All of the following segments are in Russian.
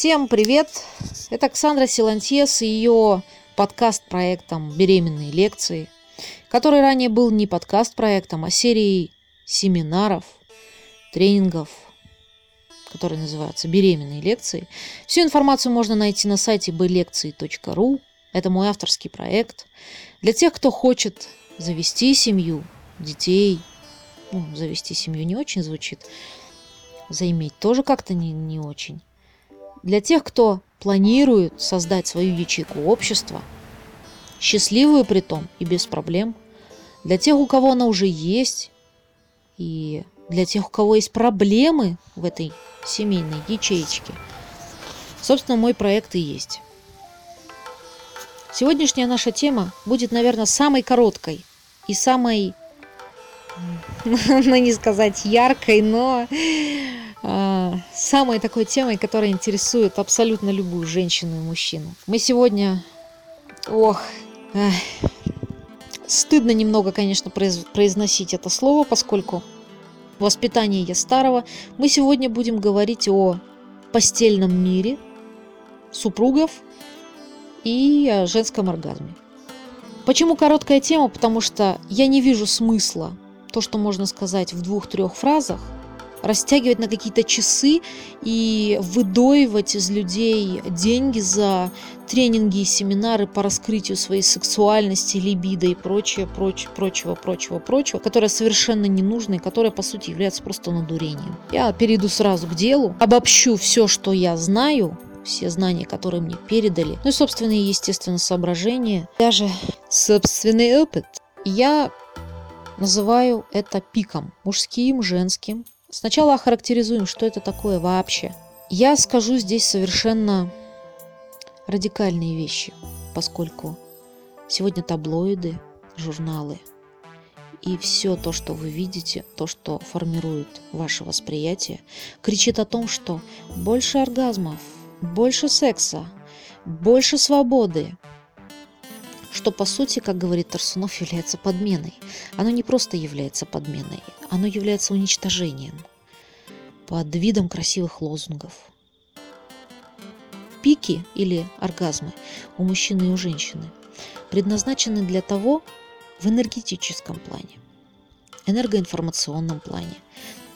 Всем привет! Это Оксандра Силантьес и ее подкаст-проектом «Беременные лекции», который ранее был не подкаст-проектом, а серией семинаров, тренингов, которые называются «Беременные лекции». Всю информацию можно найти на сайте bлекции.ру. Это мой авторский проект. Для тех, кто хочет завести семью, детей, ну, завести семью не очень звучит, заиметь тоже как-то не, не очень. Для тех, кто планирует создать свою ячейку общества, счастливую при том и без проблем, для тех, у кого она уже есть, и для тех, у кого есть проблемы в этой семейной ячеечке, собственно, мой проект и есть. Сегодняшняя наша тема будет, наверное, самой короткой и самой, ну не сказать яркой, но самой такой темой, которая интересует абсолютно любую женщину и мужчину. Мы сегодня, ох, эх, стыдно немного, конечно, произ, произносить это слово, поскольку воспитание я старого. Мы сегодня будем говорить о постельном мире супругов и о женском оргазме. Почему короткая тема? Потому что я не вижу смысла то, что можно сказать в двух-трех фразах, растягивать на какие-то часы и выдоивать из людей деньги за тренинги и семинары по раскрытию своей сексуальности, либидо и прочее, прочее, прочего, прочего, прочего, которое совершенно не нужно и которое, по сути, является просто надурением. Я перейду сразу к делу, обобщу все, что я знаю, все знания, которые мне передали, ну и собственные, естественно, соображения, даже собственный опыт. Я называю это пиком, мужским, женским. Сначала охарактеризуем, что это такое вообще. Я скажу здесь совершенно радикальные вещи, поскольку сегодня таблоиды, журналы и все то, что вы видите, то, что формирует ваше восприятие, кричит о том, что больше оргазмов, больше секса, больше свободы, что по сути, как говорит Тарсунов, является подменой. Оно не просто является подменой, оно является уничтожением под видом красивых лозунгов. Пики или оргазмы у мужчины и у женщины предназначены для того в энергетическом плане, энергоинформационном плане,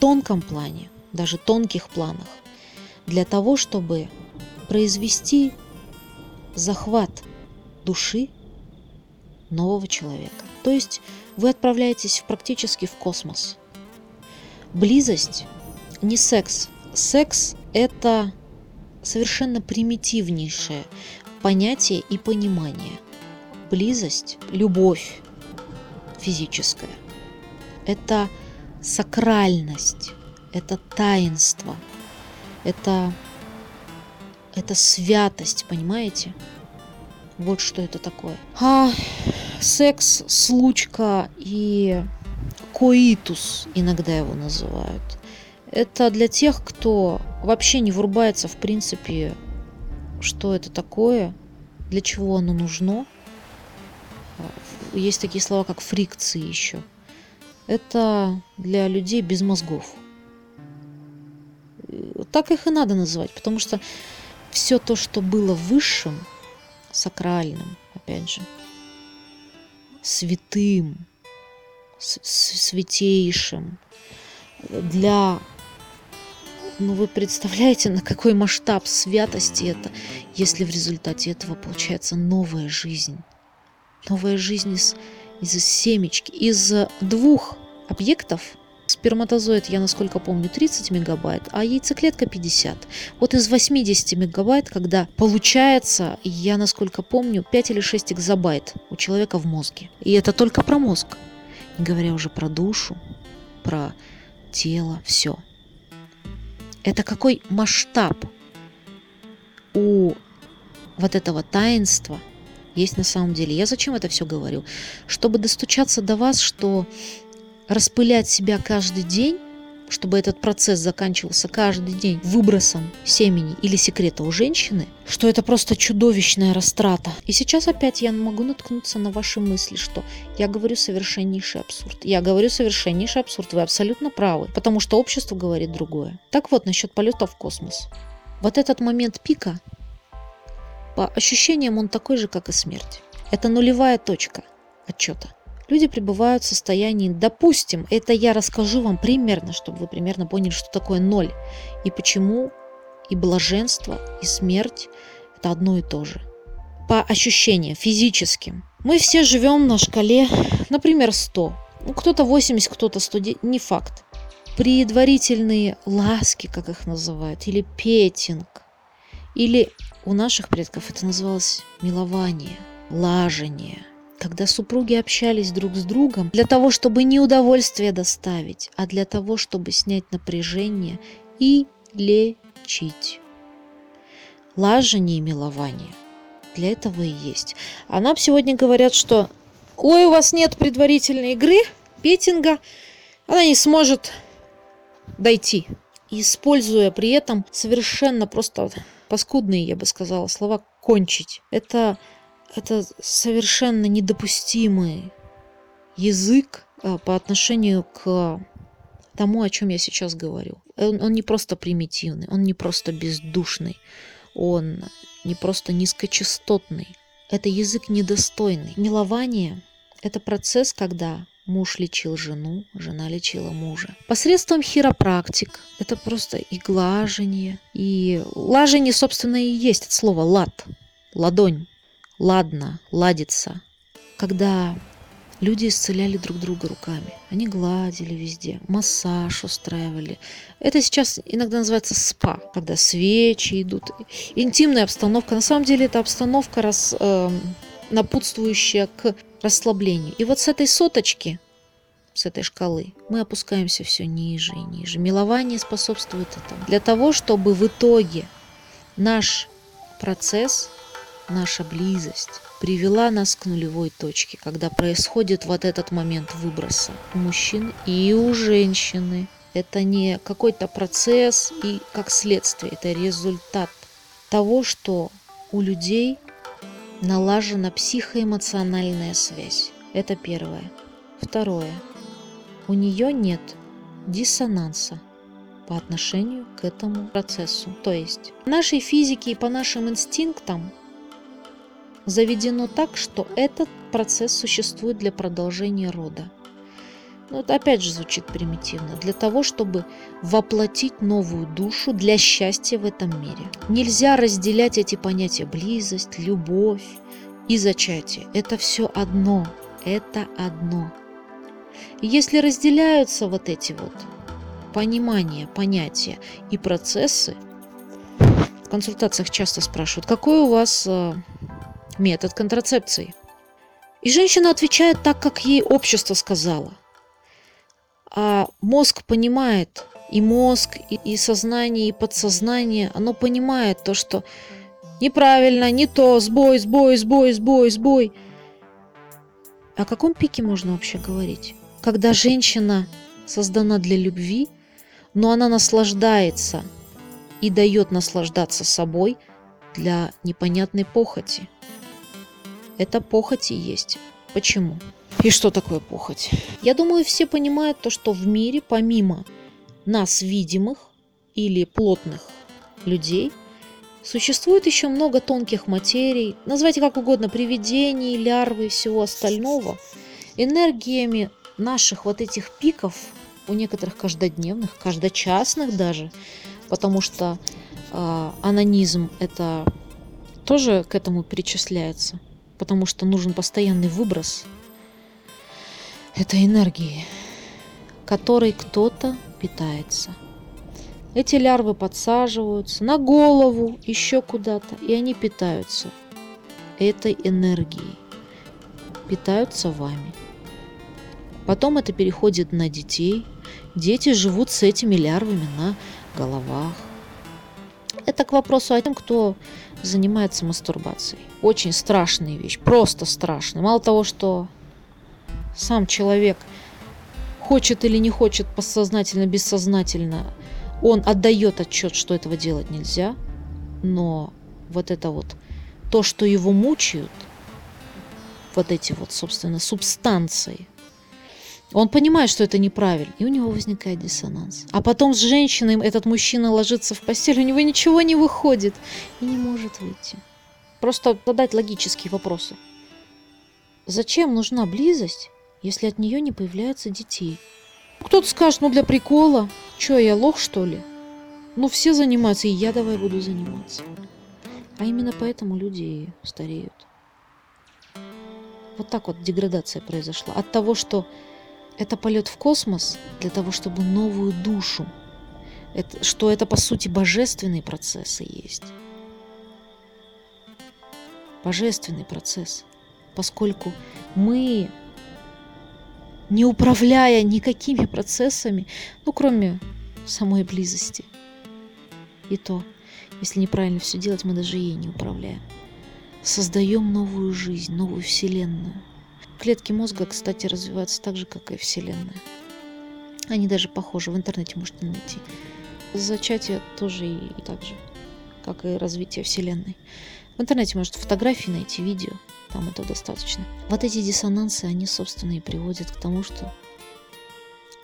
тонком плане, даже тонких планах, для того, чтобы произвести захват души нового человека. То есть вы отправляетесь практически в космос. Близость не секс. Секс – это совершенно примитивнейшее понятие и понимание. Близость, любовь физическая – это сакральность, это таинство, это это святость, понимаете? Вот что это такое. А секс, случка и коитус иногда его называют. Это для тех, кто вообще не врубается в принципе, что это такое, для чего оно нужно. Есть такие слова, как фрикции еще. Это для людей без мозгов. Так их и надо называть, потому что все то, что было высшим, сакральным, опять же, святым, святейшим, для... Ну, вы представляете, на какой масштаб святости это, если в результате этого получается новая жизнь. Новая жизнь из, из семечки, из двух объектов – Сперматозоид, я насколько помню, 30 мегабайт, а яйцеклетка 50. Вот из 80 мегабайт, когда получается, я насколько помню, 5 или 6 экзобайт у человека в мозге. И это только про мозг. Не говоря уже про душу, про тело, все. Это какой масштаб у вот этого таинства есть на самом деле. Я зачем это все говорю? Чтобы достучаться до вас, что распылять себя каждый день, чтобы этот процесс заканчивался каждый день выбросом семени или секрета у женщины, что это просто чудовищная растрата. И сейчас опять я могу наткнуться на ваши мысли, что я говорю совершеннейший абсурд. Я говорю совершеннейший абсурд, вы абсолютно правы, потому что общество говорит другое. Так вот, насчет полета в космос. Вот этот момент пика, по ощущениям, он такой же, как и смерть. Это нулевая точка отчета. Люди пребывают в состоянии, допустим, это я расскажу вам примерно, чтобы вы примерно поняли, что такое ноль и почему и блаженство, и смерть – это одно и то же. По ощущениям, физическим. Мы все живем на шкале, например, 100. Ну, кто-то 80, кто-то 100, не факт. Предварительные ласки, как их называют, или петинг, или у наших предков это называлось милование, лажение – когда супруги общались друг с другом для того, чтобы не удовольствие доставить, а для того, чтобы снять напряжение и лечить. Лажение и милование для этого и есть. А нам сегодня говорят, что ой, у вас нет предварительной игры, петинга, она не сможет дойти. Используя при этом совершенно просто паскудные, я бы сказала, слова «кончить». Это это совершенно недопустимый язык а, по отношению к тому, о чем я сейчас говорю. Он, он не просто примитивный, он не просто бездушный, он не просто низкочастотный. Это язык недостойный. Милование – это процесс, когда муж лечил жену, жена лечила мужа. Посредством хиропрактик – это просто и глажение, и лажение, собственно, и есть от слова «лад», ладонь ладно, ладится, когда люди исцеляли друг друга руками. Они гладили везде, массаж устраивали. Это сейчас иногда называется спа, когда свечи идут. Интимная обстановка. На самом деле это обстановка, рас, э, напутствующая к расслаблению. И вот с этой соточки, с этой шкалы, мы опускаемся все ниже и ниже. Милование способствует этому. Для того, чтобы в итоге наш процесс наша близость привела нас к нулевой точке, когда происходит вот этот момент выброса у мужчин и у женщины. Это не какой-то процесс и как следствие, это результат того, что у людей налажена психоэмоциональная связь. Это первое. Второе. У нее нет диссонанса по отношению к этому процессу. То есть в нашей физике и по нашим инстинктам заведено так, что этот процесс существует для продолжения рода. Но это опять же звучит примитивно. Для того, чтобы воплотить новую душу для счастья в этом мире. Нельзя разделять эти понятия близость, любовь и зачатие. Это все одно. Это одно. Если разделяются вот эти вот понимания, понятия и процессы, в консультациях часто спрашивают, какой у вас э, метод контрацепции. И женщина отвечает так, как ей общество сказала. А мозг понимает, и мозг, и, и сознание, и подсознание, оно понимает то, что неправильно, не то, сбой, сбой, сбой, сбой, сбой. О каком пике можно вообще говорить? Когда женщина создана для любви, но она наслаждается и дает наслаждаться собой для непонятной похоти – это похоть и есть. Почему? И что такое похоть? Я думаю, все понимают то, что в мире помимо нас видимых или плотных людей существует еще много тонких материй, называйте как угодно, привидений, лярвы и всего остального, энергиями наших вот этих пиков, у некоторых каждодневных, каждочасных даже, потому что э, анонизм это тоже к этому причисляется – потому что нужен постоянный выброс этой энергии, которой кто-то питается. Эти лярвы подсаживаются на голову, еще куда-то, и они питаются этой энергией, питаются вами. Потом это переходит на детей. Дети живут с этими лярвами на головах. Это к вопросу о том, кто занимается мастурбацией. Очень страшная вещь, просто страшная. Мало того, что сам человек хочет или не хочет, подсознательно, бессознательно, он отдает отчет, что этого делать нельзя, но вот это вот, то, что его мучают, вот эти вот, собственно, субстанции, Он понимает, что это неправильно, и у него возникает диссонанс. А потом с женщиной этот мужчина ложится в постель, у него ничего не выходит и не может выйти. Просто задать логические вопросы. Зачем нужна близость, если от нее не появляется детей? Кто-то скажет, ну для прикола. Че, я лох, что ли? Ну все занимаются, и я давай буду заниматься. А именно поэтому люди и стареют. Вот так вот деградация произошла. От того, что это полет в космос для того, чтобы новую душу. Это, что это, по сути, божественные процессы есть. Божественный процесс. Поскольку мы, не управляя никакими процессами, ну, кроме самой близости, и то, если неправильно все делать, мы даже ей не управляем. Создаем новую жизнь, новую вселенную. Клетки мозга, кстати, развиваются так же, как и Вселенная. Они даже похожи, в интернете можете найти. Зачатие тоже и, так же, как и развитие Вселенной. В интернете можете фотографии найти, видео, там это достаточно. Вот эти диссонансы, они, собственно, и приводят к тому, что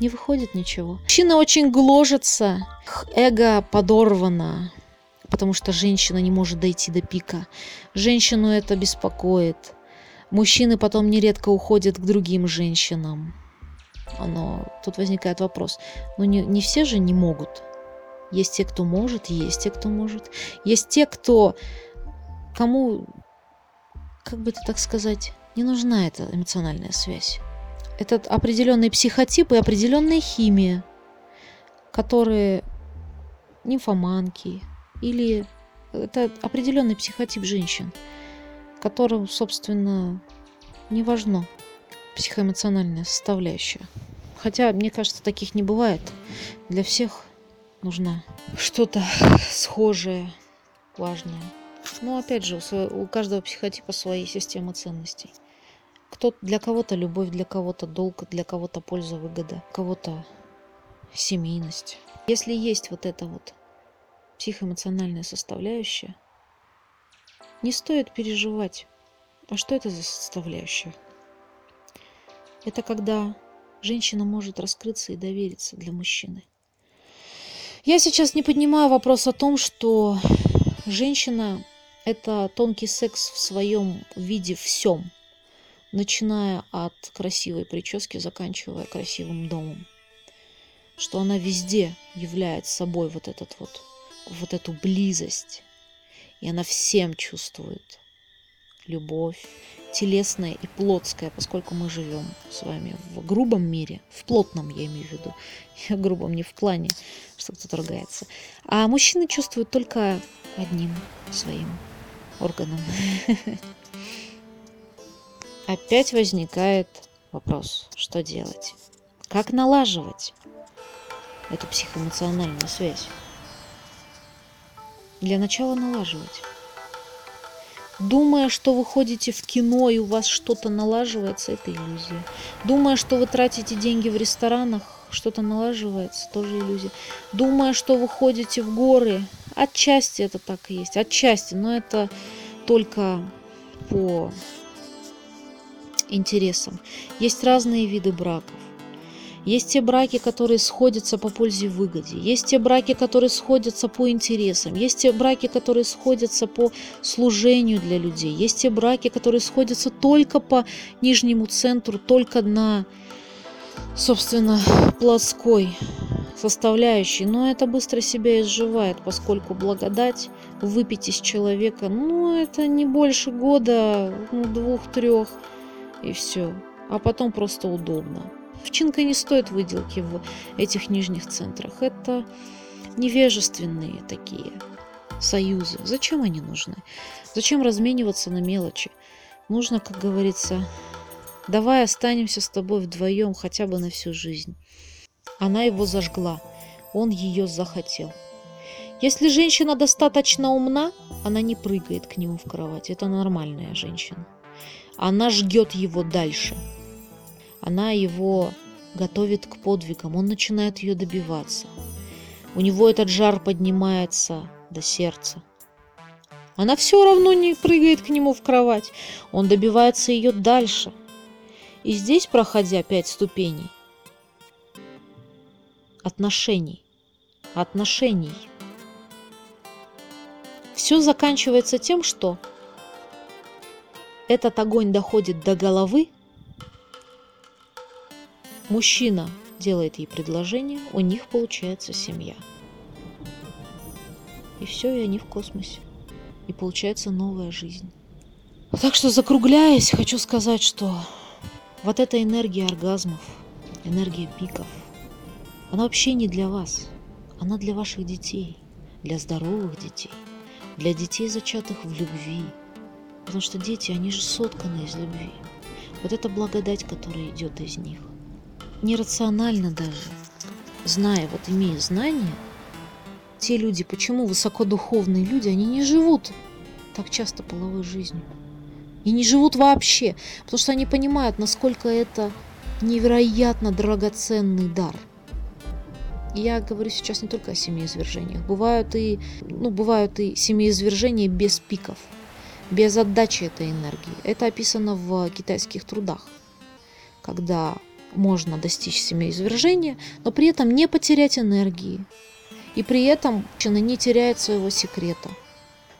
не выходит ничего. Мужчина очень гложется, эго подорвано, потому что женщина не может дойти до пика. Женщину это беспокоит. Мужчины потом нередко уходят к другим женщинам. Но тут возникает вопрос. Ну не, не все же не могут. Есть те, кто может, есть те, кто может. Есть те, кто... Кому, как бы это так сказать, не нужна эта эмоциональная связь. Это определенные психотипы и определенная химия, которые нимфоманки или это определенный психотип женщин – которым, собственно, не важно психоэмоциональная составляющая. Хотя, мне кажется, таких не бывает. Для всех нужна что-то схожее, важное. Но опять же, у каждого психотипа свои системы ценностей. Кто для кого-то любовь, для кого-то долг, для кого-то польза, выгода, кого-то семейность. Если есть вот эта вот психоэмоциональная составляющая, не стоит переживать. А что это за составляющая? Это когда женщина может раскрыться и довериться для мужчины. Я сейчас не поднимаю вопрос о том, что женщина – это тонкий секс в своем виде всем, начиная от красивой прически, заканчивая красивым домом. Что она везде является собой вот этот вот, вот эту близость, и она всем чувствует любовь, телесная и плотская, поскольку мы живем с вами в грубом мире, в плотном я имею в виду, я грубом не в плане, что кто-то ругается, а мужчины чувствуют только одним своим органом. Опять возникает вопрос, что делать? Как налаживать эту психоэмоциональную связь? Для начала налаживать. Думая, что вы ходите в кино и у вас что-то налаживается, это иллюзия. Думая, что вы тратите деньги в ресторанах, что-то налаживается, тоже иллюзия. Думая, что вы ходите в горы, отчасти это так и есть, отчасти, но это только по интересам. Есть разные виды браков. Есть те браки, которые сходятся по пользе и выгоде. Есть те браки, которые сходятся по интересам. Есть те браки, которые сходятся по служению для людей. Есть те браки, которые сходятся только по нижнему центру, только на, собственно, плоской составляющей. Но это быстро себя изживает, поскольку благодать выпить из человека, ну, это не больше года, ну, двух-трех, и все. А потом просто удобно. Овчинка не стоит выделки в этих нижних центрах. Это невежественные такие союзы. Зачем они нужны? Зачем размениваться на мелочи? Нужно, как говорится, давай останемся с тобой вдвоем хотя бы на всю жизнь. Она его зажгла, он ее захотел. Если женщина достаточно умна, она не прыгает к нему в кровать. Это нормальная женщина. Она ждет его дальше – она его готовит к подвигам, он начинает ее добиваться. У него этот жар поднимается до сердца. Она все равно не прыгает к нему в кровать. Он добивается ее дальше. И здесь, проходя пять ступеней, отношений. Отношений. Все заканчивается тем, что этот огонь доходит до головы, мужчина делает ей предложение, у них получается семья. И все, и они в космосе. И получается новая жизнь. Так что закругляясь, хочу сказать, что вот эта энергия оргазмов, энергия пиков, она вообще не для вас. Она для ваших детей, для здоровых детей, для детей, зачатых в любви. Потому что дети, они же сотканы из любви. Вот эта благодать, которая идет из них. Нерационально даже, зная, вот имея знания, те люди, почему высокодуховные люди, они не живут так часто половой жизнью. И не живут вообще, потому что они понимают, насколько это невероятно драгоценный дар. Я говорю сейчас не только о семиизвержениях. Бывают и, ну, бывают и семиизвержения без пиков, без отдачи этой энергии. Это описано в китайских трудах, когда можно достичь семиизвержения, но при этом не потерять энергии. И при этом не теряет своего секрета,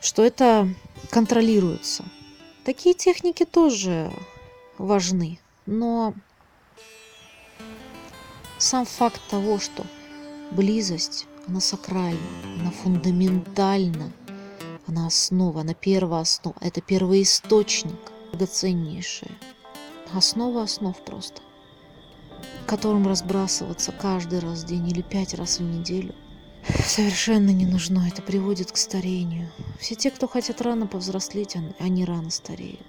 что это контролируется. Такие техники тоже важны, но сам факт того, что близость, она сакральна, она фундаментальна, она основа, она первая основа, это первоисточник, драгоценнейшая, основа основ просто, которым разбрасываться каждый раз в день или пять раз в неделю, совершенно не нужно. Это приводит к старению. Все те, кто хотят рано повзрослеть, они рано стареют.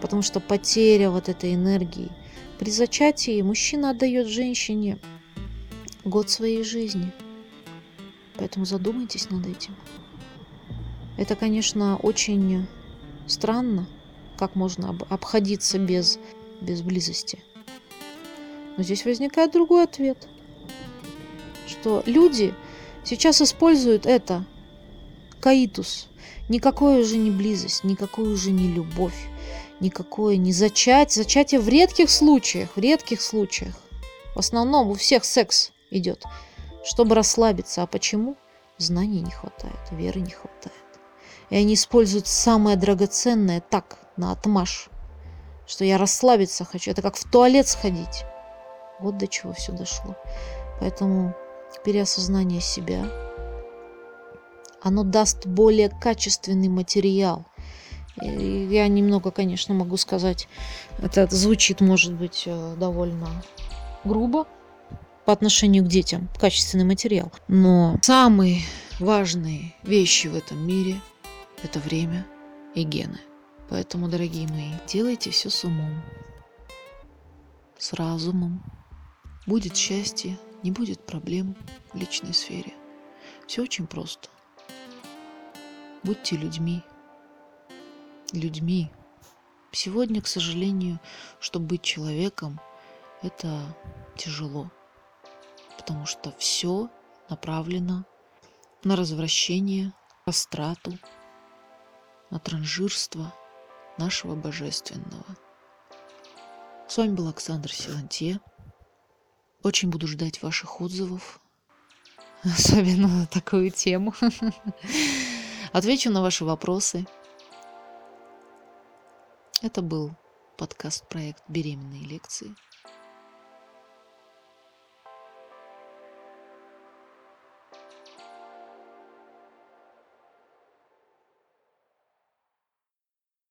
Потому что потеря вот этой энергии. При зачатии мужчина отдает женщине год своей жизни. Поэтому задумайтесь над этим. Это, конечно, очень странно, как можно обходиться без, без близости. Но здесь возникает другой ответ, что люди Сейчас используют это. Каитус. Никакой уже не близость, никакой уже не любовь, никакое не зачатие. Зачатие в редких случаях, в редких случаях. В основном у всех секс идет, чтобы расслабиться. А почему? Знаний не хватает, веры не хватает. И они используют самое драгоценное так, на отмаш, что я расслабиться хочу. Это как в туалет сходить. Вот до чего все дошло. Поэтому переосознание себя. Оно даст более качественный материал. И я немного, конечно, могу сказать, это звучит, может быть, э, довольно грубо по отношению к детям, качественный материал. Но самые важные вещи в этом мире – это время и гены. Поэтому, дорогие мои, делайте все с умом, с разумом. Будет счастье, не будет проблем в личной сфере. Все очень просто. Будьте людьми. Людьми. Сегодня, к сожалению, чтобы быть человеком, это тяжело. Потому что все направлено на развращение, растрату, на транжирство нашего божественного. С вами был Александр Силантье. Очень буду ждать ваших отзывов, особенно на такую тему. Отвечу на ваши вопросы. Это был подкаст-проект «Беременные лекции».